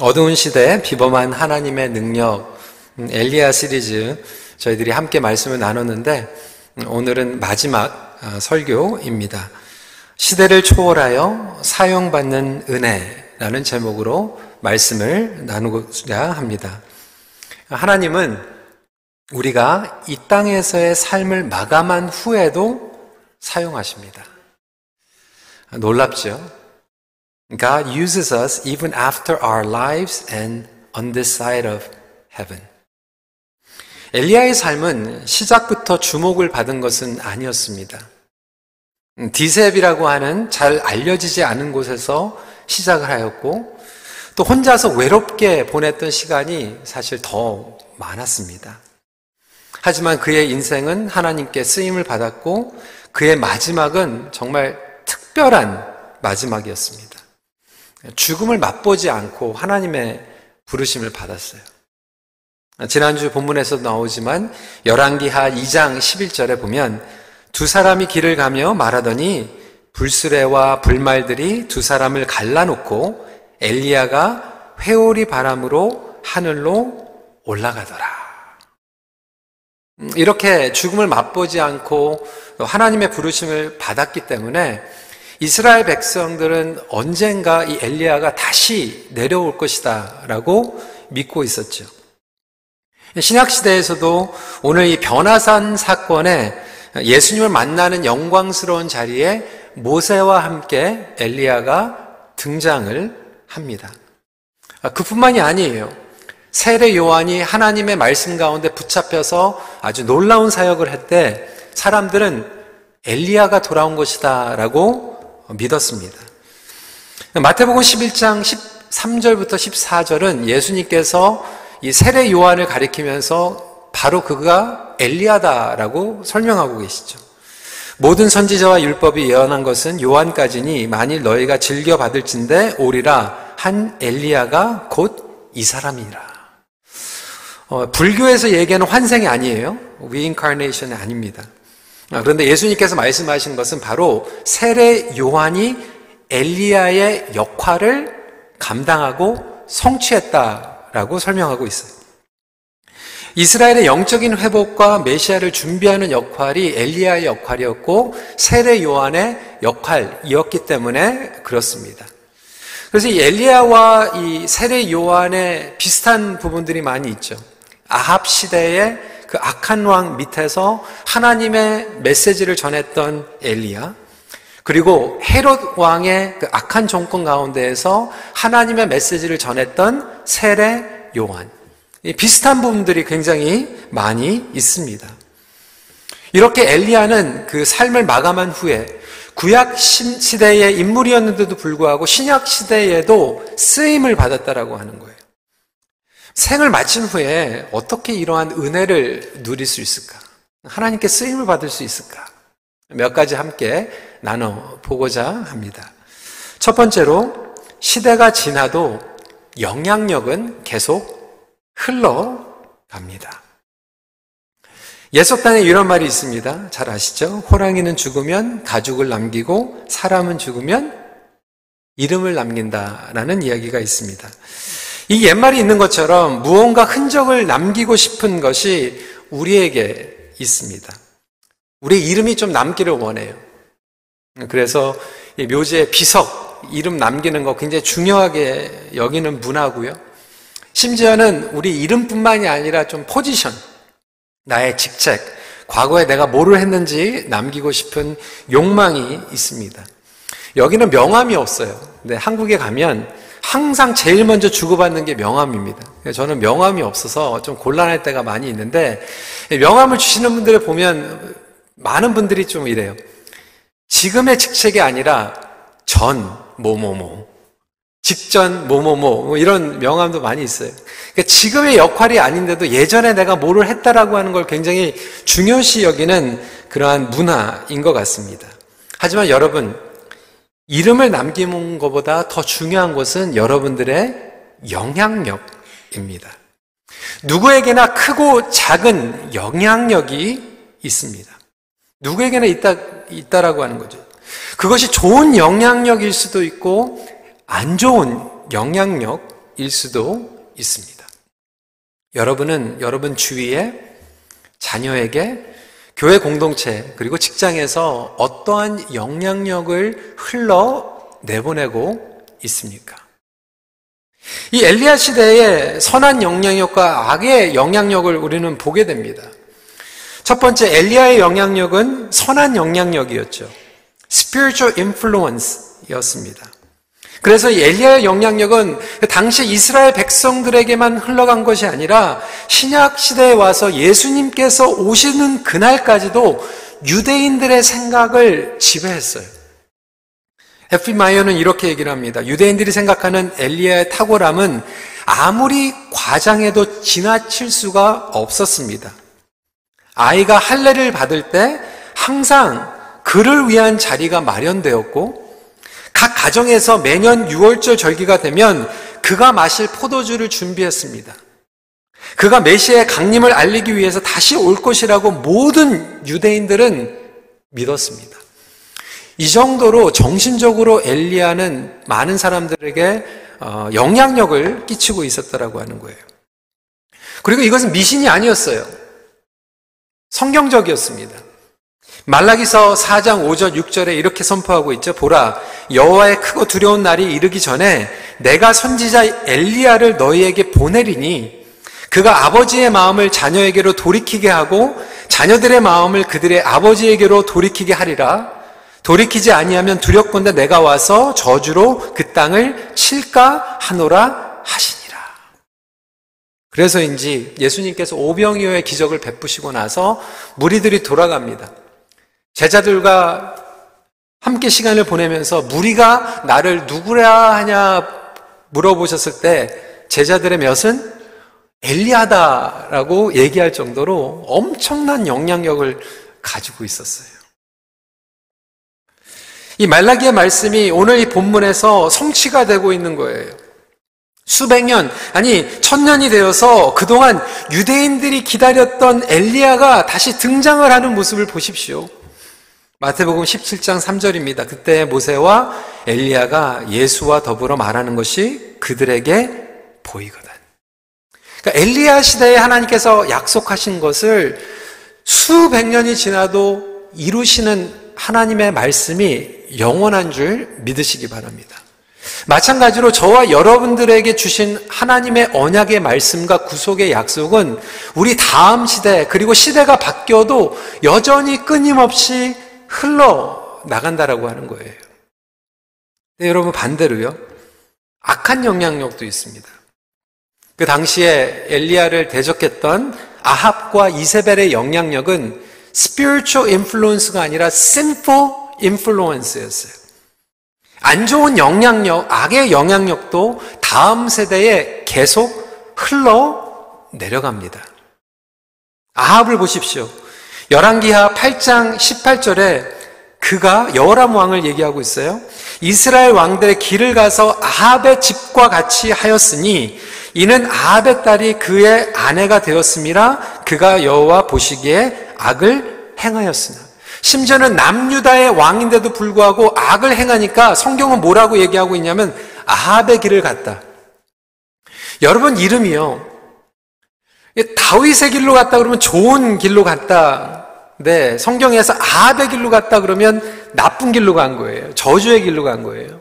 어두운 시대 비범한 하나님의 능력 음, 엘리야 시리즈 저희들이 함께 말씀을 나눴는데 음, 오늘은 마지막 아, 설교입니다. 시대를 초월하여 사용받는 은혜라는 제목으로 말씀을 나누고자 합니다. 하나님은 우리가 이 땅에서의 삶을 마감한 후에도 사용하십니다. 놀랍죠? God uses us even after our lives and on this side of heaven. 엘리야의 삶은 시작부터 주목을 받은 것은 아니었습니다. 디셉이라고 하는 잘 알려지지 않은 곳에서 시작을 하였고 또 혼자서 외롭게 보냈던 시간이 사실 더 많았습니다. 하지만 그의 인생은 하나님께 쓰임을 받았고 그의 마지막은 정말 특별한 마지막이었습니다. 죽음을 맛보지 않고 하나님의 부르심을 받았어요. 지난주 본문에서 나오지만 열왕기하 2장 11절에 보면 두 사람이 길을 가며 말하더니 불수레와 불말들이 두 사람을 갈라놓고 엘리야가 회오리 바람으로 하늘로 올라가더라. 음, 이렇게 죽음을 맛보지 않고 하나님의 부르심을 받았기 때문에 이스라엘 백성들은 언젠가 이 엘리야가 다시 내려올 것이다라고 믿고 있었죠. 신약 시대에서도 오늘 이 변화산 사건에 예수님을 만나는 영광스러운 자리에 모세와 함께 엘리야가 등장을 합니다. 아, 그뿐만이 아니에요. 세례 요한이 하나님의 말씀 가운데 붙잡혀서 아주 놀라운 사역을 했때 사람들은 엘리야가 돌아온 것이다라고 믿었습니다. 마태복음 11장 13절부터 14절은 예수님께서 이 세례 요한을 가리키면서 바로 그가 엘리야다라고 설명하고 계시죠. 모든 선지자와 율법이 예언한 것은 요한까지니 만일 너희가 즐겨 받을진대 오리라 한 엘리야가 곧 이 사람이라. 어, 불교에서 얘기하는 환생이 아니에요. reincarnation이 아닙니다. 아, 그런데 예수님께서 말씀하신 것은 바로 세례 요한이 엘리야의 역할을 감당하고 성취했다라고 설명하고 있어요. 이스라엘의 영적인 회복과 메시아를 준비하는 역할이 엘리야의 역할이었고 세례 요한의 역할이었기 때문에 그렇습니다. 그래서 이 엘리야와 이 세례 요한의 비슷한 부분들이 많이 있죠. 아합 시대에 그 악한 왕 밑에서 하나님의 메시지를 전했던 엘리야, 그리고 헤롯 왕의 그 악한 정권 가운데에서 하나님의 메시지를 전했던 세례 요한. 비슷한 부분들이 굉장히 많이 있습니다. 이렇게 엘리야는 그 삶을 마감한 후에 구약 시대의 인물이었는데도 불구하고 신약 시대에도 쓰임을 받았다라고 하는 거예요. 생을 마친 후에 어떻게 이러한 은혜를 누릴 수 있을까? 하나님께 쓰임을 받을 수 있을까? 몇 가지 함께 나눠 보고자 합니다. 첫 번째로 시대가 지나도 영향력은 계속 흘러갑니다. 예속단에 이런 말이 있습니다. 잘 아시죠? 호랑이는 죽으면 가죽을 남기고 사람은 죽으면 이름을 남긴다라는 이야기가 있습니다. 이 옛말이 있는 것처럼 무언가 흔적을 남기고 싶은 것이 우리에게 있습니다. 우리 이름이 좀 남기를 원해요. 그래서 묘지의 비석, 이름 남기는 거 굉장히 중요하게 여기는 문화고요. 심지어는 우리 이름뿐만이 아니라 좀 포지션, 나의 직책, 과거에 내가 뭐를 했는지 남기고 싶은 욕망이 있습니다. 여기는 명함이 없어요. 근데 한국에 가면 항상 제일 먼저 주고받는 게 명함입니다. 저는 명함이 없어서 좀 곤란할 때가 많이 있는데 명함을 주시는 분들을 보면 많은 분들이 좀 이래요. 지금의 직책이 아니라 전 뭐뭐뭐 직전 뭐뭐뭐 뭐 이런 명함도 많이 있어요. 그러니까 지금의 역할이 아닌데도 예전에 내가 뭐를 했다라고 하는 걸 굉장히 중요시 여기는 그러한 문화인 것 같습니다. 하지만 여러분 이름을 남기는 것보다 더 중요한 것은 여러분들의 영향력입니다. 누구에게나 크고 작은 영향력이 있습니다. 누구에게나 있다, 있다라고 하는 거죠. 그것이 좋은 영향력일 수도 있고, 안 좋은 영향력일 수도 있습니다. 여러분은 여러분 주위에 자녀에게 교회 공동체 그리고 직장에서 어떠한 영향력을 흘러 내보내고 있습니까? 이 엘리야 시대의 선한 영향력과 악의 영향력을 우리는 보게 됩니다. 첫 번째 엘리야의 영향력은 선한 영향력이었죠. spiritual influence였습니다. 그래서 엘리야의 영향력은 당시 이스라엘 백성들에게만 흘러간 것이 아니라 신약 시대에 와서 예수님께서 오시는 그날까지도 유대인들의 생각을 지배했어요. 에피 마이어는 이렇게 얘기를 합니다. 유대인들이 생각하는 엘리야의 탁월함은 아무리 과장해도 지나칠 수가 없었습니다. 아이가 할례를 받을 때 항상 그를 위한 자리가 마련되었고 각 가정에서 매년 6월절 절기가 되면 그가 마실 포도주를 준비했습니다. 그가 메시아의 강림을 알리기 위해서 다시 올 것이라고 모든 유대인들은 믿었습니다. 이 정도로 정신적으로 엘리야는 많은 사람들에게 어, 영향력을 끼치고 있었다라고 하는 거예요. 그리고 이것은 미신이 아니었어요. 성경적이었습니다. 말라기서 4장 5절 6절에 이렇게 선포하고 있죠. 보라 여호와의 크고 두려운 날이 이르기 전에 내가 선지자 엘리야를 너희에게 보내리니 그가 아버지의 마음을 자녀에게로 돌이키게 하고 자녀들의 마음을 그들의 아버지에게로 돌이키게 하리라. 돌이키지 아니하면 두렵건대 내가 와서 저주로 그 땅을 칠까 하노라 하시니라. 그래서인지 예수님께서 오병이어의 기적을 베푸시고 나서 무리들이 돌아갑니다. 제자들과 함께 시간을 보내면서 무리가 나를 누구라 하냐 물어보셨을 때 제자들의 몇은 엘리야다라고 얘기할 정도로 엄청난 영향력을 가지고 있었어요. 이 말라기의 말씀이 오늘 이 본문에서 성취가 되고 있는 거예요. 수백 년, 아니, 천년이 되어서 그동안 유대인들이 기다렸던 엘리야가 다시 등장을 하는 모습을 보십시오. 마태복음 17장 3절입니다. 그때 모세와 엘리야가 예수와 더불어 말하는 것이 그들에게 보이거든. 그러니까 엘리야 시대에 하나님께서 약속하신 것을 수백 년이 지나도 이루시는 하나님의 말씀이 영원한 줄 믿으시기 바랍니다. 마찬가지로 저와 여러분들에게 주신 하나님의 언약의 말씀과 구속의 약속은 우리 다음 시대 그리고 시대가 바뀌어도 여전히 끊임없이 흘러 나간다라고 하는 거예요. 네, 여러분 반대로요. 악한 영향력도 있습니다. 그 당시에 엘리야를 대적했던 아합과 이세벨의 영향력은 spiritual influence가 아니라 sinful influence였어요. 안 좋은 영향력, 악의 영향력도 다음 세대에 계속 흘러 내려갑니다. 아합을 보십시오. 열왕기하 8장 18절에 그가 여호람 왕을 얘기하고 있어요. 이스라엘 왕들의 길을 가서 아합의 집과 같이 하였으니 이는 아합의 딸이 그의 아내가 되었음이라 그가 여호와 보시기에 악을 행하였으나 심지어는 남유다의 왕인데도 불구하고 악을 행하니까 성경은 뭐라고 얘기하고 있냐면 아합의 길을 갔다. 여러분 이름이요. 다윗의 길로 갔다 그러면 좋은 길로 갔다. 네, 성경에서 아합의 길로 갔다 그러면 나쁜 길로 간 거예요. 저주의 길로 간 거예요.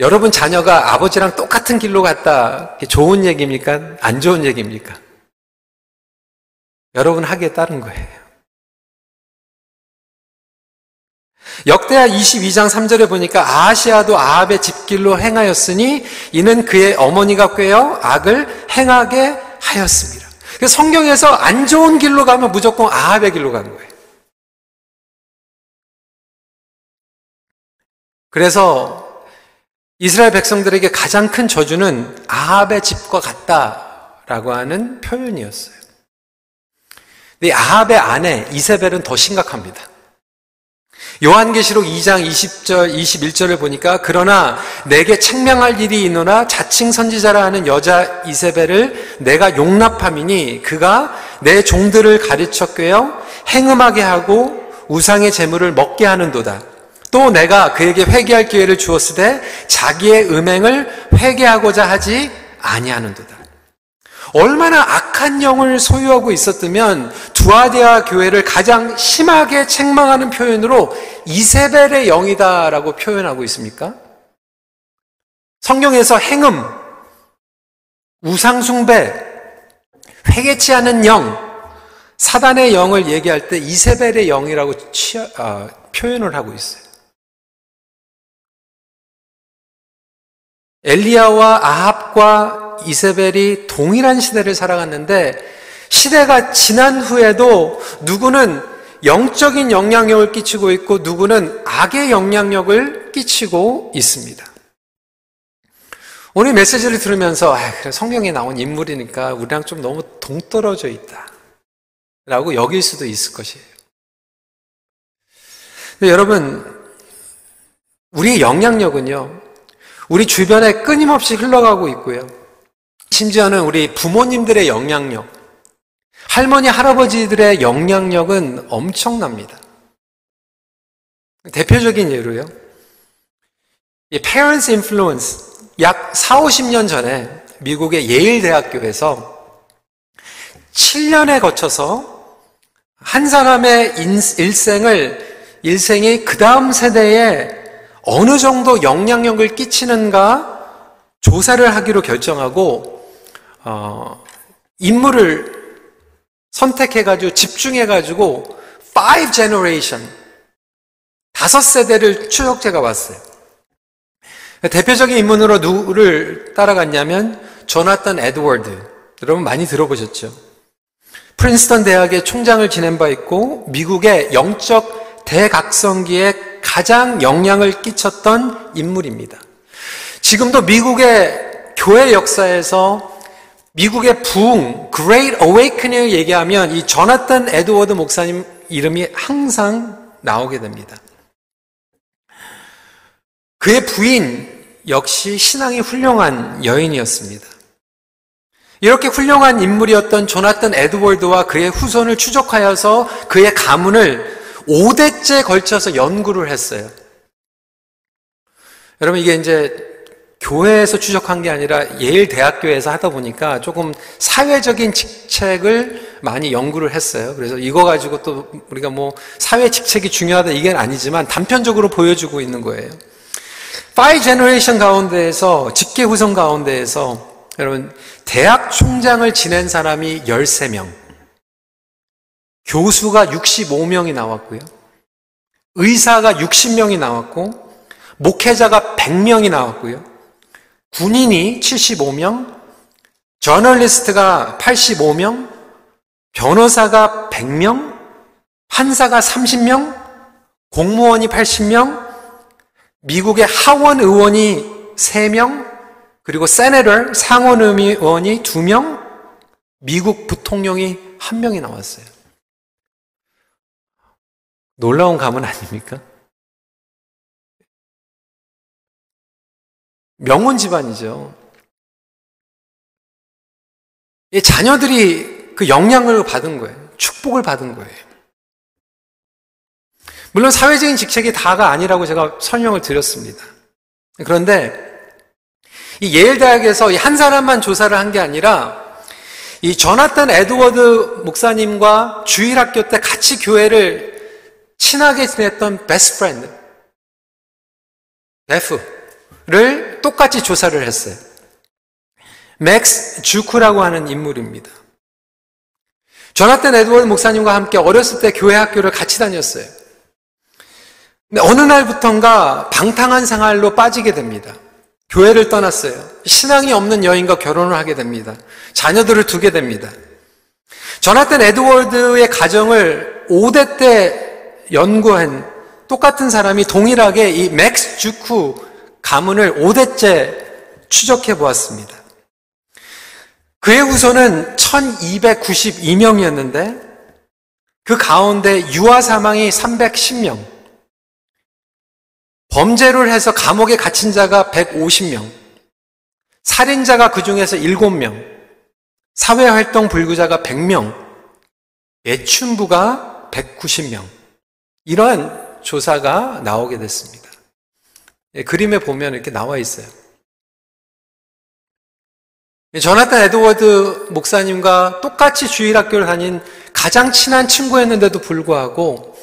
여러분 자녀가 아버지랑 똑같은 길로 갔다. 좋은 얘기입니까? 안 좋은 얘기입니까? 여러분 하기에 따른 거예요. 역대하 22장 3절에 보니까 아하시아도 아합의 집길로 행하였으니 이는 그의 어머니가 꿰어 악을 행하게 하였습니다. 성경에서 안 좋은 길로 가면 무조건 아합의 길로 간 거예요. 그래서 이스라엘 백성들에게 가장 큰 저주는 아합의 집과 같다라고 하는 표현이었어요. 근데 아합의 아내 이세벨은 더 심각합니다. 요한계시록 2장 20절, 21절을 보니까 그러나 내게 책명할 일이 있노나 자칭 선지자라 하는 여자 이세벨을 내가 용납함이니 그가 내 종들을 꿰어 행음하게 하고 우상의 재물을 먹게 하는도다. 또 내가 그에게 회개할 기회를 주었을 때 자기의 음행을 회개하고자 하지 아니하는도다. 얼마나 악한 영을 소유하고 있었다면 두아디아 교회를 가장 심하게 책망하는 표현으로 이세벨의 영이다라고 표현하고 있습니까? 성경에서 행음, 우상숭배, 회개치 않은 영, 사단의 영을 얘기할 때 이세벨의 영이라고 취하, 아, 표현을 하고 있어요. 엘리야와 아합과 이세벨이 동일한 시대를 살아갔는데 시대가 지난 후에도 누구는 영적인 영향력을 끼치고 있고 누구는 악의 영향력을 끼치고 있습니다. 오늘 메시지를 들으면서 아, 그래, 성경에 나온 인물이니까 우리랑 좀 너무 동떨어져 있다. 라고 여길 수도 있을 것이에요. 여러분, 우리의 영향력은요, 우리 주변에 끊임없이 흘러가고 있고요. 심지어는 우리 부모님들의 영향력, 할머니, 할아버지들의 영향력은 엄청납니다. 대표적인 예로요. 이 parents influence, 약 4, 50년 전에 미국의 예일 대학교에서 7년에 거쳐서 한 사람의 일생을 일생이 그 다음 세대에 어느 정도 영향력을 끼치는가 조사를 하기로 결정하고 어, 인물을 선택해가지고 집중해가지고 five generation 다섯 세대를 추적제가 왔어요. 대표적인 인물으로 누구를 따라갔냐면 조나탄 에드워드. 여러분 많이 들어보셨죠? 프린스턴 대학의 총장을 지낸 바 있고 미국의 영적 대각성기에 가장 영향을 끼쳤던 인물입니다. 지금도 미국의 교회 역사에서 미국의 부흥, Great Awakening을 얘기하면 이 조나탄 에드워드 목사님 이름이 항상 나오게 됩니다. 그의 부인 역시 신앙이 훌륭한 여인이었습니다. 이렇게 훌륭한 인물이었던 조나탄 에드월드와 그의 후손을 추적하여서 그의 가문을 5대째 걸쳐서 연구를 했어요. 여러분 이게 이제 교회에서 추적한 게 아니라 예일 대학교에서 하다 보니까 조금 사회적인 직책을 많이 연구를 했어요. 그래서 이거 가지고 또 우리가 뭐 사회 직책이 중요하다 이게 아니지만 단편적으로 보여주고 있는 거예요. five generation 가운데에서 직계 후손 가운데에서 여러분 대학 총장을 지낸 사람이 13명 교수가 65명이 나왔고요. 의사가 60명이 나왔고 목회자가 100명이 나왔고요. 군인이 75명, 저널리스트가 85명, 변호사가 100명, 판사가 30명, 공무원이 80명, 미국의 하원 의원이 3명, 그리고 세네터 상원 의원이 2명, 미국 부통령이 1명이 나왔어요. 놀라운 가문 아닙니까? 명문 집안이죠. 자녀들이 그 영향을 받은 거예요. 축복을 받은 거예요. 물론 사회적인 직책이 다가 아니라고 제가 설명을 드렸습니다. 그런데 이 예일 대학에서 한 사람만 조사를 한 게 아니라 이 조나단 에드워드 목사님과 주일학교 때 같이 교회를 친하게 지냈던 best friend 베프를 똑같이 조사를 했어요. 맥스 주크라고 하는 인물입니다. 조나단 에드워드 목사님과 함께 어렸을 때 교회 학교를 같이 다녔어요. 근데 어느 날부턴가 방탕한 생활로 빠지게 됩니다. 교회를 떠났어요. 신앙이 없는 여인과 결혼을 하게 됩니다. 자녀들을 두게 됩니다. 조나단 에드워드의 가정을 5대 때 연구한 똑같은 사람이 동일하게 이 맥스 주크 가문을 5대째 추적해 보았습니다. 그의 후손은 1292명이었는데 그 가운데 유아 사망이 310명, 범죄를 해서 감옥에 갇힌 자가 150명, 살인자가 그 중에서 7명, 사회활동 불구자가 100명, 예춘부가 190명. 이러한 조사가 나오게 됐습니다. 예, 그림에 보면 이렇게 나와 있어요. 조나단 에드워드 목사님과 똑같이 주일학교를 다닌 가장 친한 친구였는데도 불구하고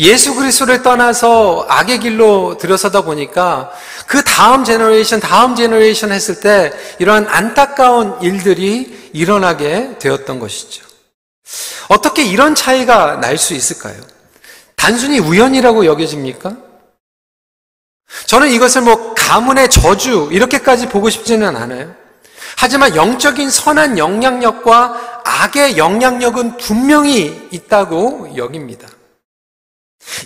예수 그리스도를 떠나서 악의 길로 들어서다 보니까 그 다음 generation, 다음 generation 했을 때 이러한 안타까운 일들이 일어나게 되었던 것이죠. 어떻게 이런 차이가 날 수 있을까요? 단순히 우연이라고 여겨집니까? 저는 이것을 뭐 가문의 저주 이렇게까지 보고 싶지는 않아요. 하지만 영적인 선한 영향력과 악의 영향력은 분명히 있다고 여깁니다.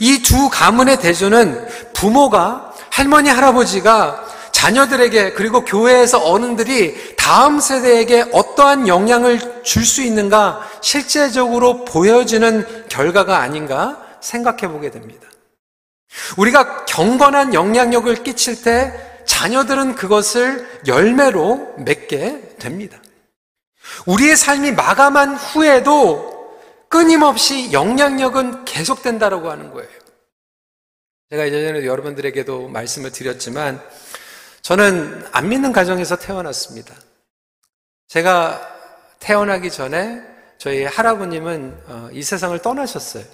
이 두 가문의 대조는 부모가 할머니 할아버지가 자녀들에게 그리고 교회에서 어른들이 다음 세대에게 어떠한 영향을 줄 수 있는가 실제적으로 보여지는 결과가 아닌가 생각해 보게 됩니다. 우리가 경건한 영향력을 끼칠 때 자녀들은 그것을 열매로 맺게 됩니다. 우리의 삶이 마감한 후에도 끊임없이 영향력은 계속된다라고 하는 거예요. 제가 예전에 여러분들에게도 말씀을 드렸지만 저는 안 믿는 가정에서 태어났습니다. 제가 태어나기 전에 저희 할아버님은 어, 이 세상을 떠나셨어요.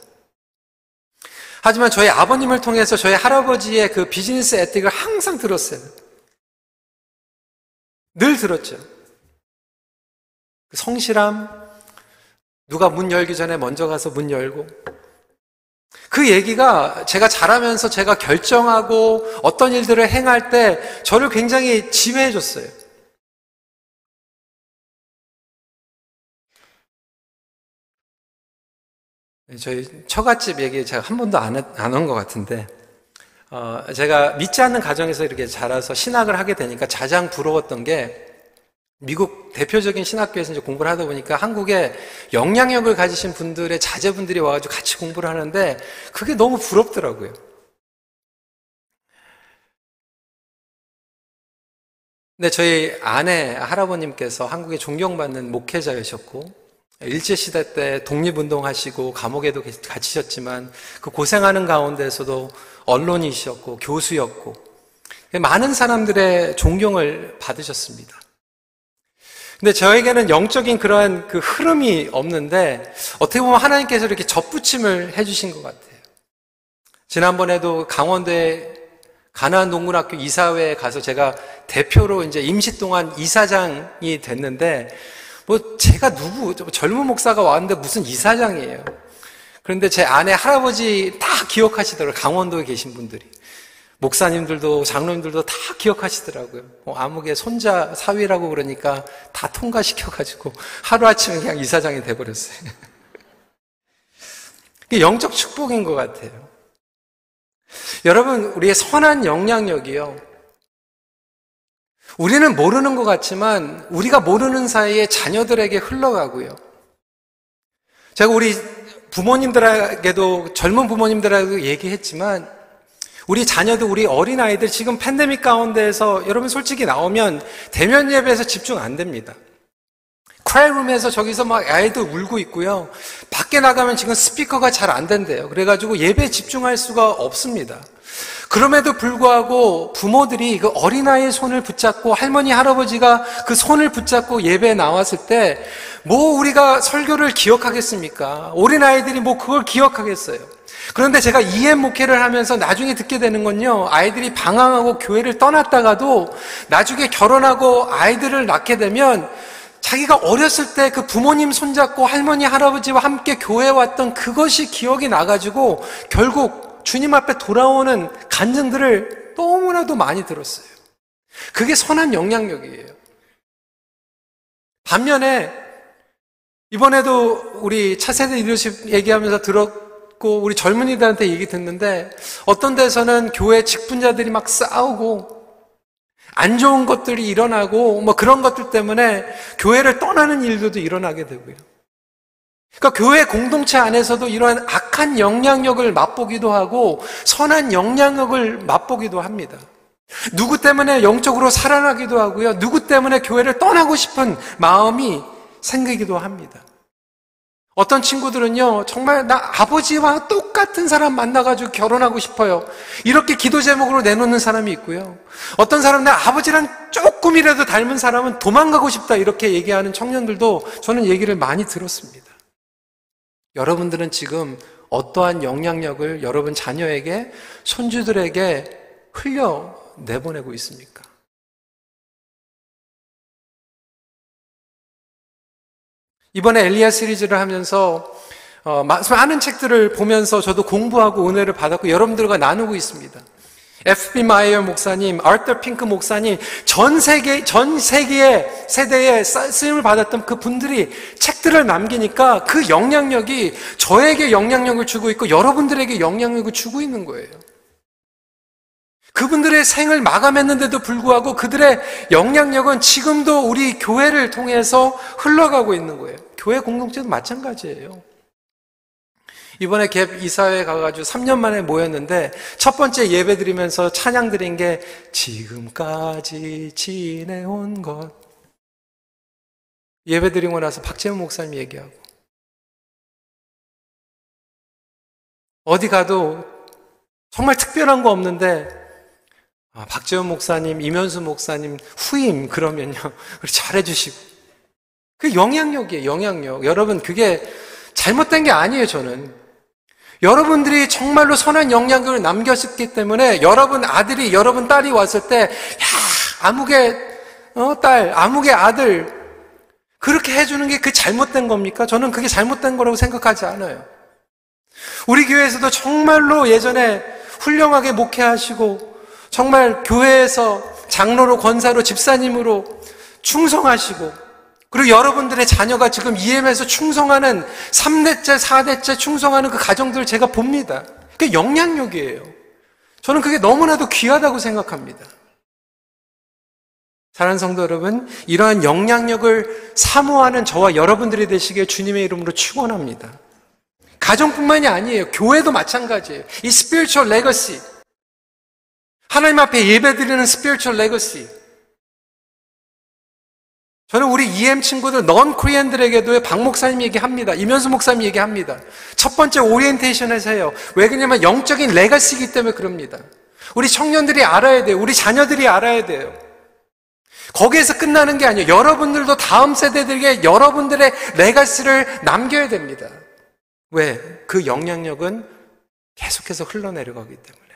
하지만 저희 아버님을 통해서 저희 할아버지의 그 비즈니스 에틱을 항상 들었어요. 늘 들었죠. 그 성실함, 누가 문 열기 전에 먼저 가서 문 열고, 그 얘기가 제가 자라면서 제가 결정하고 어떤 일들을 행할 때 저를 굉장히 지배해 줬어요. 저희 처갓집 얘기 제가 한 번도 안한것 같은데, 어, 제가 믿지 않는 가정에서 이렇게 자라서 신학을 하게 되니까 가장 부러웠던 게 미국 대표적인 신학교에서 이제 공부를 하다 보니까 한국에 영향력을 가지신 분들의 자제분들이 와가지고 같이 공부를 하는데 그게 너무 부럽더라고요. 근데 저희 아내 할아버님께서 한국에 존경받는 목회자이셨고 일제시대 때 독립운동 하시고 감옥에도 갇히셨지만 그 고생하는 가운데서도 언론이셨고 교수였고 많은 사람들의 존경을 받으셨습니다. 근데 저에게는 영적인 그러한 그 흐름이 없는데 어떻게 보면 하나님께서 이렇게 접붙임을 해주신 것 같아요. 지난번에도 강원도에 가나안 동문학교 이사회에 가서 제가 대표로 이제 임시 동안 이사장이 됐는데 뭐 제가 누구 젊은 목사가 왔는데 무슨 이사장이에요. 그런데 제 아내 할아버지 다 기억하시더라고요. 강원도에 계신 분들이. 목사님들도 장로님들도 다 기억하시더라고요. 뭐 암흑의 손자 사위라고 그러니까 다 통과시켜가지고 하루아침에 그냥 이사장이 돼버렸어요. 영적 축복인 것 같아요. 여러분, 우리의 선한 영향력이요. 우리는 모르는 것 같지만 우리가 모르는 사이에 자녀들에게 흘러가고요. 제가 우리 부모님들에게도 젊은 부모님들에게도 얘기했지만 우리 자녀들, 우리 어린 아이들 지금 팬데믹 가운데에서 여러분 솔직히 나오면 대면 예배에서 집중 안 됩니다. 크라이룸에서 저기서 막 아이들 울고 있고요. 밖에 나가면 지금 스피커가 잘 안 된대요. 그래가지고 예배에 집중할 수가 없습니다. 그럼에도 불구하고 부모들이 그 어린아이의 손을 붙잡고 할머니, 할아버지가 그 손을 붙잡고 예배에 나왔을 때 뭐 우리가 설교를 기억하겠습니까? 어린아이들이 뭐 그걸 기억하겠어요. 그런데 제가 이해 목회를 하면서 나중에 듣게 되는 건요, 아이들이 방황하고 교회를 떠났다가도 나중에 결혼하고 아이들을 낳게 되면 자기가 어렸을 때 그 부모님 손잡고 할머니, 할아버지와 함께 교회에 왔던 그것이 기억이 나가지고 결국 주님 앞에 돌아오는 간증들을 너무나도 많이 들었어요. 그게 선한 영향력이에요. 반면에 이번에도 우리 차세대 리더십 얘기하면서 들었고 우리 젊은이들한테 얘기 듣는데 어떤 데서는 교회 직분자들이 막 싸우고 안 좋은 것들이 일어나고 뭐 그런 것들 때문에 교회를 떠나는 일들도 일어나게 되고요. 그러니까 교회 공동체 안에서도 이러한 악한 영향력을 맛보기도 하고 선한 영향력을 맛보기도 합니다. 누구 때문에 영적으로 살아나기도 하고요. 누구 때문에 교회를 떠나고 싶은 마음이 생기기도 합니다. 어떤 친구들은요, 정말 나 아버지와 똑같은 사람 만나가지고 결혼하고 싶어요. 이렇게 기도 제목으로 내놓는 사람이 있고요. 어떤 사람은 내 아버지랑 조금이라도 닮은 사람은 도망가고 싶다. 이렇게 얘기하는 청년들도 저는 얘기를 많이 들었습니다. 여러분들은 지금 어떠한 영향력을 여러분 자녀에게, 손주들에게 흘려 내보내고 있습니까? 이번에 엘리야 시리즈를 하면서 어, 많은 책들을 보면서 저도 공부하고 은혜를 받았고 여러분들과 나누고 있습니다. F.B. 마이어 목사님, 아르터 핑크 목사님, 전 세계, 전 세계의 세대에 쓰임을 받았던 그 분들이 책들을 남기니까 그 영향력이 저에게 영향력을 주고 있고 여러분들에게 영향력을 주고 있는 거예요. 그분들의 생을 마감했는데도 불구하고 그들의 영향력은 지금도 우리 교회를 통해서 흘러가고 있는 거예요. 교회 공동체도 마찬가지예요. 이번에 갭 이사회 가가지고 3년 만에 모였는데 첫 번째 예배 드리면서 찬양 드린 게 지금까지 지내온 것. 예배 드리고 나서 박재훈 목사님 얘기하고 어디 가도 정말 특별한 거 없는데 아, 박재원 목사님, 이면수 목사님 후임 그러면요. 잘해주시고. 그 영향력이에요, 영향력. 여러분, 그게 잘못된 게 아니에요, 저는. 여러분들이 정말로 선한 영향력을 남겼기 때문에 여러분 아들이, 여러분 딸이 왔을 때, 야, 아무개, 어, 딸, 아무개 아들, 그렇게 해주는 게 그 잘못된 겁니까? 저는 그게 잘못된 거라고 생각하지 않아요. 우리 교회에서도 정말로 예전에 훌륭하게 목회하시고, 정말 교회에서 장로로 권사로 집사님으로 충성하시고 그리고 여러분들의 자녀가 지금 EM에서 충성하는 3대째, 4대째 충성하는 그 가정들을 제가 봅니다. 그게 영향력이에요. 저는 그게 너무나도 귀하다고 생각합니다. 사랑하는 성도 여러분, 이러한 영향력을 사모하는 저와 여러분들이 되시길 주님의 이름으로 축원합니다. 가정뿐만이 아니에요. 교회도 마찬가지예요. 이 spiritual legacy 하나님 앞에 예배드리는 spiritual legacy. 저는 우리 EM 친구들, non-Korean들에게도 박 목사님 얘기합니다. 이면수 목사님 얘기합니다. 첫 번째 오리엔테이션에서 해요. 왜 그러냐면 영적인 레거시이기 때문에 그럽니다. 우리 청년들이 알아야 돼요. 우리 자녀들이 알아야 돼요. 거기에서 끝나는 게 아니에요. 여러분들도 다음 세대들에게 여러분들의 legacy를 남겨야 됩니다. 왜? 그 영향력은 계속해서 흘러내려가기 때문에.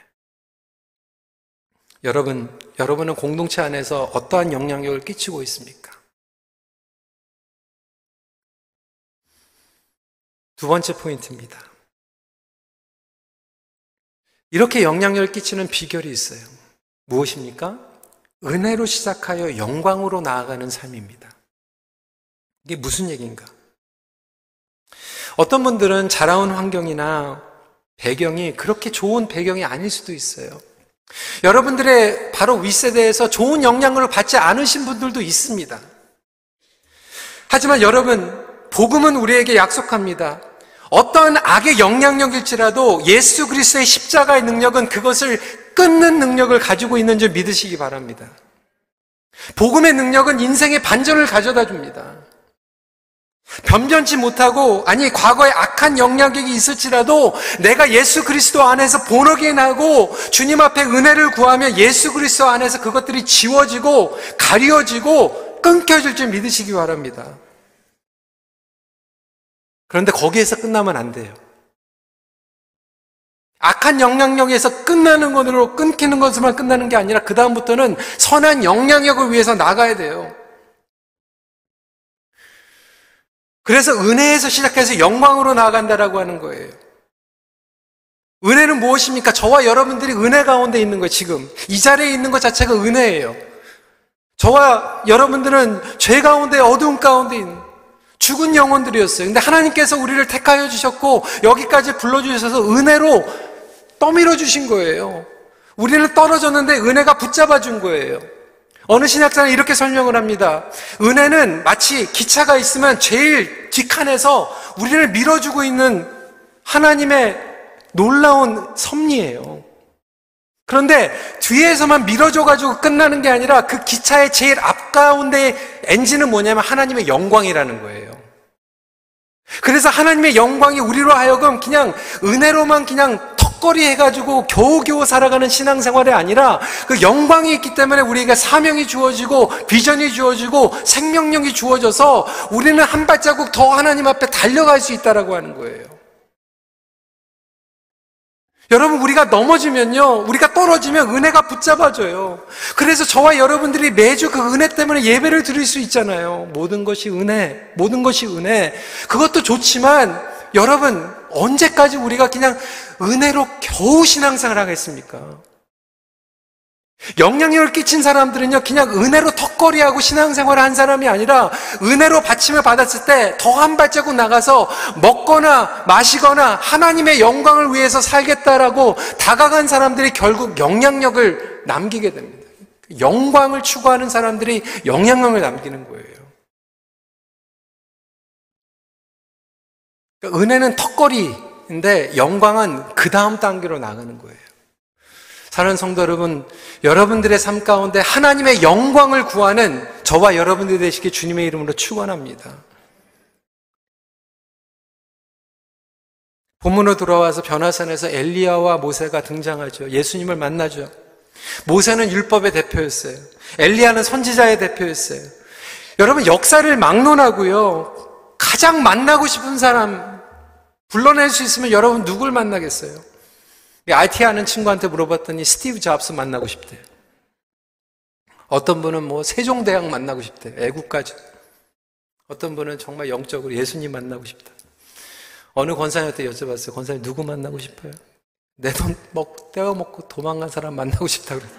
여러분, 여러분은 공동체 안에서 어떠한 영향력을 끼치고 있습니까? 두 번째 포인트입니다. 이렇게 영향력을 끼치는 비결이 있어요. 무엇입니까? 은혜로 시작하여 영광으로 나아가는 삶입니다. 이게 무슨 얘기인가? 어떤 분들은 자라온 환경이나 배경이 그렇게 좋은 배경이 아닐 수도 있어요. 여러분들의 바로 윗세대에서 좋은 영향을 받지 않으신 분들도 있습니다. 하지만 여러분, 복음은 우리에게 약속합니다. 어떠한 악의 영향력일지라도 예수 그리스도의 십자가의 능력은 그것을 끊는 능력을 가지고 있는 줄 믿으시기 바랍니다. 복음의 능력은 인생의 반전을 가져다 줍니다. 변변치 못하고 아니 과거에 악한 영향력이 있을지라도 내가 예수 그리스도 안에서 본어게 나고 주님 앞에 은혜를 구하면 예수 그리스도 안에서 그것들이 지워지고 가려지고 끊겨질 줄 믿으시기 바랍니다. 그런데 거기에서 끝나면 안 돼요. 악한 영향력에서 끝나는 것으로 끊기는 것으로만 끝나는 게 아니라 그 다음부터는 선한 영향력을 위해서 나가야 돼요. 그래서 은혜에서 시작해서 영광으로 나아간다라고 하는 거예요. 은혜는 무엇입니까? 저와 여러분들이 은혜 가운데 있는 거예요, 지금. 이 자리에 있는 것 자체가 은혜예요. 저와 여러분들은 죄 가운데 어두운 가운데 있는 죽은 영혼들이었어요. 근데 하나님께서 우리를 택하여 주셨고 여기까지 불러 주셔서 은혜로 떠밀어 주신 거예요. 우리는 떨어졌는데 은혜가 붙잡아 준 거예요. 어느 신학자는 이렇게 설명을 합니다. 은혜는 마치 기차가 있으면 제일 뒷칸에서 우리를 밀어주고 있는 하나님의 놀라운 섭리예요. 그런데 뒤에서만 밀어줘가지고 끝나는 게 아니라 그 기차의 제일 앞가운데 의 엔진은 뭐냐면 하나님의 영광이라는 거예요. 그래서 하나님의 영광이 우리로 하여금 그냥 은혜로만 그냥 턱걸이 해가지고 겨우겨우 살아가는 신앙생활이 아니라 그 영광이 있기 때문에 우리에게 사명이 주어지고 비전이 주어지고 생명력이 주어져서 우리는 한 발자국 더 하나님 앞에 달려갈 수 있다라고 하는 거예요. 여러분, 우리가 넘어지면요, 우리가 떨어지면 은혜가 붙잡아줘요. 그래서 저와 여러분들이 매주 그 은혜 때문에 예배를 드릴 수 있잖아요. 모든 것이 은혜, 모든 것이 은혜. 그것도 좋지만, 여러분, 언제까지 우리가 그냥 은혜로 겨우 신앙생활 하겠습니까? 영향력을 끼친 사람들은요, 그냥 은혜로 턱걸이하고 신앙생활을 한 사람이 아니라 은혜로 받침을 받았을 때 더 한 발자국 나가서 먹거나 마시거나 하나님의 영광을 위해서 살겠다라고 다가간 사람들이 결국 영향력을 남기게 됩니다. 영광을 추구하는 사람들이 영향력을 남기는 거예요. 그러니까 은혜는 턱걸이인데 영광은 그 다음 단계로 나가는 거예요. 사랑하는 성도 여러분, 여러분들의 삶 가운데 하나님의 영광을 구하는 저와 여러분들이 되시기 주님의 이름으로 축원합니다. 본문으로 돌아와서 변화산에서 엘리야와 모세가 등장하죠. 예수님을 만나죠. 모세는 율법의 대표였어요. 엘리야는 선지자의 대표였어요. 여러분 역사를 막론하고요. 가장 만나고 싶은 사람 불러낼 수 있으면 여러분 누굴 만나겠어요? IT 하는 친구한테 물어봤더니 스티브 잡스 만나고 싶대요. 어떤 분은 뭐 세종대왕 만나고 싶대요. 애국가죠. 어떤 분은 정말 영적으로 예수님 만나고 싶다. 어느 권사님한테 여쭤봤어요. 권사님 누구 만나고 싶어요? 내 돈 먹, 떼어먹고 도망간 사람 만나고 싶다 그랬어요.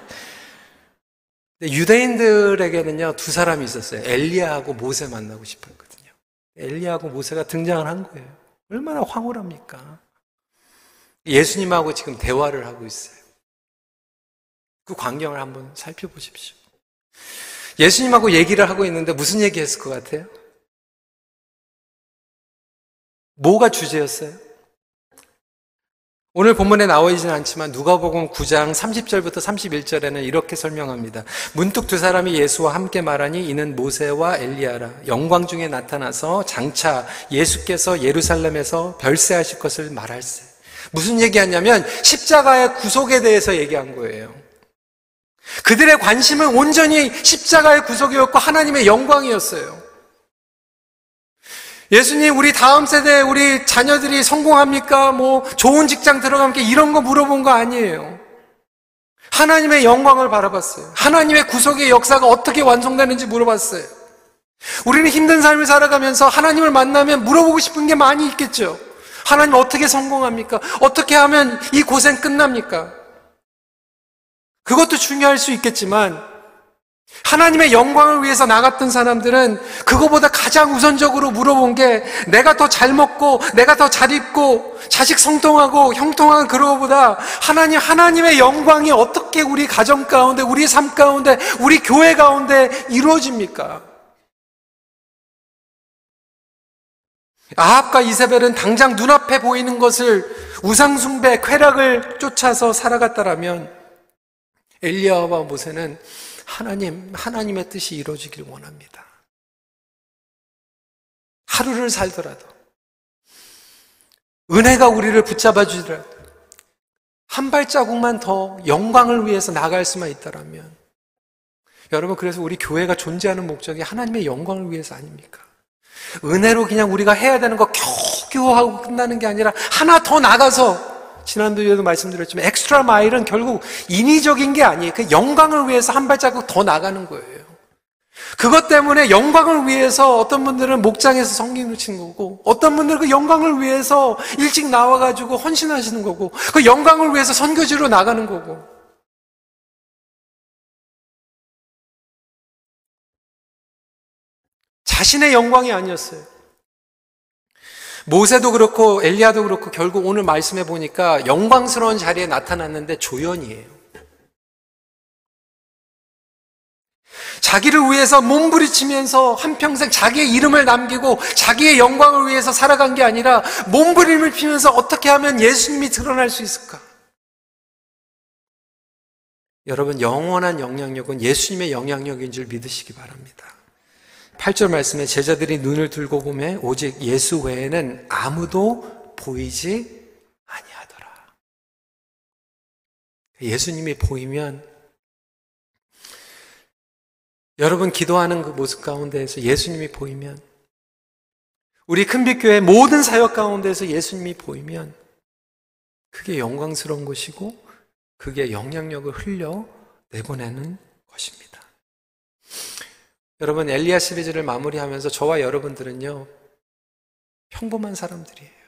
유대인들에게는요, 두 사람이 있었어요. 엘리야하고 모세 만나고 싶었거든요. 엘리야하고 모세가 등장을 한 거예요. 얼마나 황홀합니까? 예수님하고 지금 대화를 하고 있어요. 그 광경을 한번 살펴보십시오. 예수님하고 얘기를 하고 있는데 무슨 얘기 했을 것 같아요? 뭐가 주제였어요? 오늘 본문에 나와 있지는 않지만 누가복음 9장 30절부터 31절에는 이렇게 설명합니다. 문득 두 사람이 예수와 함께 말하니 이는 모세와 엘리야라 영광 중에 나타나서 장차 예수께서 예루살렘에서 별세하실 것을 말할세. 무슨 얘기하냐면 십자가의 구속에 대해서 얘기한 거예요. 그들의 관심은 온전히 십자가의 구속이었고 하나님의 영광이었어요. 예수님, 우리 다음 세대, 우리 자녀들이 성공합니까? 뭐, 좋은 직장 들어가니까 이런 거 물어본 거 아니에요. 하나님의 영광을 바라봤어요. 하나님의 구속의 역사가 어떻게 완성되는지 물어봤어요. 우리는 힘든 삶을 살아가면서 하나님을 만나면 물어보고 싶은 게 많이 있겠죠. 하나님 어떻게 성공합니까? 어떻게 하면 이 고생 끝납니까? 그것도 중요할 수 있겠지만 하나님의 영광을 위해서 나갔던 사람들은 그거보다 가장 우선적으로 물어본 게 내가 더 잘 먹고 내가 더 잘 입고 자식 성통하고 형통한 그러고보다 하나님 하나님의 영광이 어떻게 우리 가정 가운데 우리 삶 가운데 우리 교회 가운데 이루어집니까? 아합과 이세벨은 당장 눈앞에 보이는 것을 우상숭배, 쾌락을 쫓아서 살아갔다라면 엘리야와 모세는 하나님, 하나님의 뜻이 이루어지길 원합니다. 하루를 살더라도 은혜가 우리를 붙잡아 주더라도 한 발자국만 더 영광을 위해서 나갈 수만 있다라면 여러분 그래서 우리 교회가 존재하는 목적이 하나님의 영광을 위해서 아닙니까? 은혜로 그냥 우리가 해야 되는 거 겨우겨우 하고 끝나는 게 아니라 하나 더 나가서 지난주에도 말씀드렸지만 엑스트라 마일은 결국 인위적인 게 아니에요. 그 영광을 위해서 한 발자국 더 나가는 거예요. 그것 때문에 영광을 위해서 어떤 분들은 목장에서 성경을 치는 거고 어떤 분들은 그 영광을 위해서 일찍 나와가지고 헌신하시는 거고 그 영광을 위해서 선교지로 나가는 거고 자신의 영광이 아니었어요. 모세도 그렇고 엘리야도 그렇고 결국 오늘 말씀해 보니까 영광스러운 자리에 나타났는데 조연이에요. 자기를 위해서 몸부리치면서 한평생 자기의 이름을 남기고 자기의 영광을 위해서 살아간 게 아니라 몸부림을 피면서 어떻게 하면 예수님이 드러날 수 있을까? 여러분, 영원한 영향력은 예수님의 영향력인 줄 믿으시기 바랍니다. 8절 말씀에 제자들이 눈을 들고 보매 오직 예수 외에는 아무도 보이지 아니하더라. 예수님이 보이면 여러분 기도하는 그 모습 가운데에서 예수님이 보이면 우리 큰빛교회 모든 사역 가운데에서 예수님이 보이면 그게 영광스러운 것이고 그게 영향력을 흘려 내보내는 것입니다. 여러분 엘리야 시리즈를 마무리하면서 저와 여러분들은요 평범한 사람들이에요.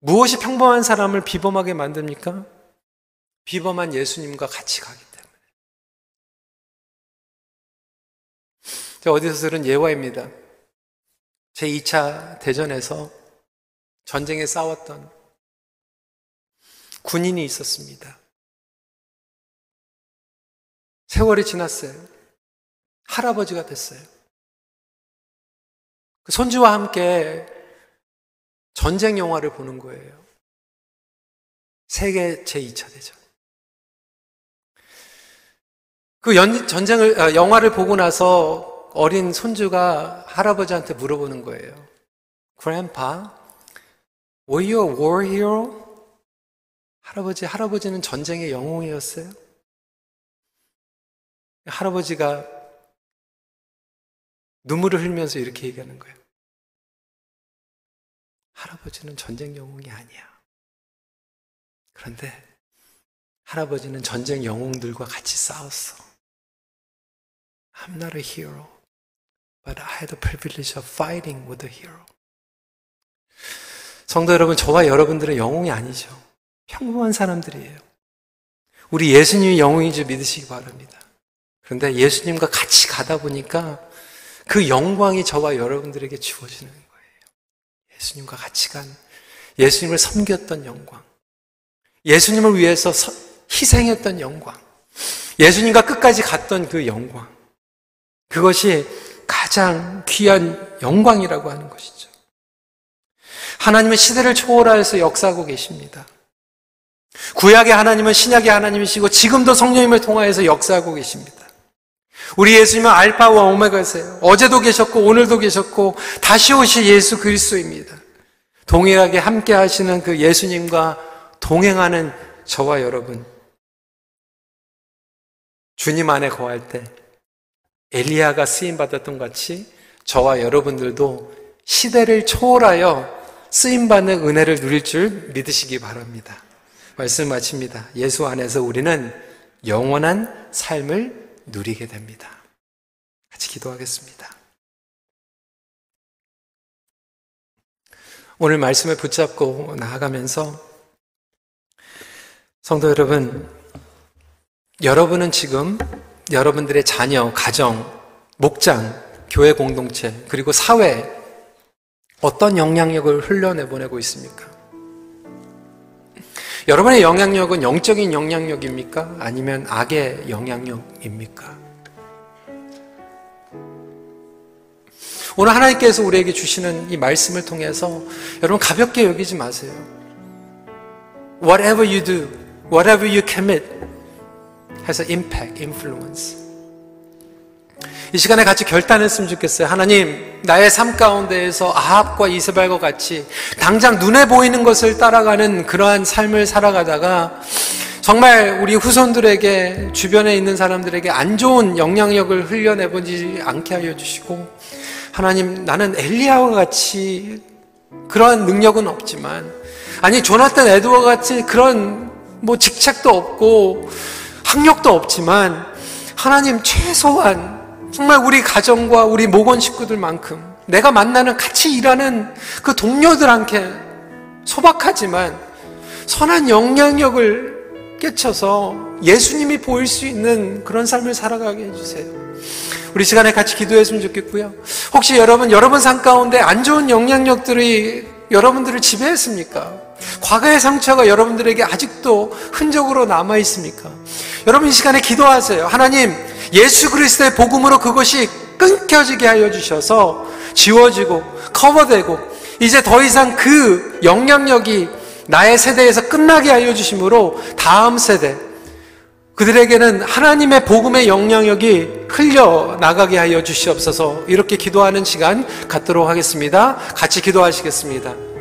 무엇이 평범한 사람을 비범하게 만듭니까? 비범한 예수님과 같이 가기 때문에. 제가 어디서 들은 예화입니다. 제 2차 대전에서 전쟁에 싸웠던 군인이 있었습니다. 세월이 지났어요. 할아버지가 됐어요. 그 손주와 함께 전쟁 영화를 보는 거예요. 세계 제2차 대전. 그 연, 전쟁을, 아, 영화를 보고 나서 어린 손주가 할아버지한테 물어보는 거예요. Grandpa, were you a war hero? 할아버지, 할아버지는 전쟁의 영웅이었어요? 할아버지가 눈물을 흘리면서 이렇게 얘기하는 거예요. 할아버지는 전쟁 영웅이 아니야. 그런데 할아버지는 전쟁 영웅들과 같이 싸웠어. I'm not a hero, but I had the privilege of fighting with a hero. 성도 여러분, 저와 여러분들은 영웅이 아니죠. 평범한 사람들이에요. 우리 예수님이 영웅인 줄 믿으시기 바랍니다. 그런데 예수님과 같이 가다 보니까 그 영광이 저와 여러분들에게 주어지는 거예요. 예수님과 같이 간, 예수님을 섬겼던 영광. 예수님을 위해서 희생했던 영광. 예수님과 끝까지 갔던 그 영광. 그것이 가장 귀한 영광이라고 하는 것이죠. 하나님은 시대를 초월하여서 역사하고 계십니다. 구약의 하나님은 신약의 하나님이시고 지금도 성령님을 통하여서 역사하고 계십니다. 우리 예수님은 알파와 오메가세요. 어제도 계셨고 오늘도 계셨고 다시 오실 예수 그리스도입니다. 동일하게 함께 하시는 그 예수님과 동행하는 저와 여러분 주님 안에 거할 때 엘리야가 쓰임 받았던 같이 저와 여러분들도 시대를 초월하여 쓰임 받는 은혜를 누릴 줄 믿으시기 바랍니다. 말씀 마칩니다. 예수 안에서 우리는 영원한 삶을 누리게 됩니다. 같이 기도하겠습니다. 오늘 말씀을 붙잡고 나아가면서 성도 여러분, 여러분은 지금 여러분들의 자녀, 가정, 목장, 교회 공동체, 그리고 사회 어떤 영향력을 흘려내보내고 있습니까? 여러분의 영향력은 영적인 영향력입니까? 아니면 악의 영향력입니까? 오늘 하나님께서 우리에게 주시는 이 말씀을 통해서 여러분 가볍게 여기지 마세요. Whatever you do, whatever you commit has an impact, influence. 이 시간에 같이 결단했으면 좋겠어요. 하나님, 나의 삶 가운데에서 아합과 이세발과 같이 당장 눈에 보이는 것을 따라가는 그러한 삶을 살아가다가 정말 우리 후손들에게 주변에 있는 사람들에게 안 좋은 영향력을 흘려내보지 않게 하여 주시고 하나님 나는 엘리야와 같이 그러한 능력은 없지만 아니 조나탄 에드워 같이 그런 뭐 직책도 없고 학력도 없지만 하나님 최소한 정말 우리 가정과 우리 모건 식구들만큼 내가 만나는 같이 일하는 그 동료들한테 소박하지만 선한 영향력을 깨쳐서 예수님이 보일 수 있는 그런 삶을 살아가게 해주세요. 우리 시간에 같이 기도했으면 좋겠고요. 혹시 여러분, 여러분 삶 가운데 안 좋은 영향력들이 여러분들을 지배했습니까? 과거의 상처가 여러분들에게 아직도 흔적으로 남아 있습니까? 여러분 이 시간에 기도하세요. 하나님, 예수 그리스도의 복음으로 그것이 끊겨지게 하여 주셔서 지워지고 커버되고 이제 더 이상 그 영향력이 나의 세대에서 끝나게 하여 주심으로 다음 세대 그들에게는 하나님의 복음의 영향력이 흘려 나가게 하여 주시옵소서 이렇게 기도하는 시간 갖도록 하겠습니다. 같이 기도하시겠습니다.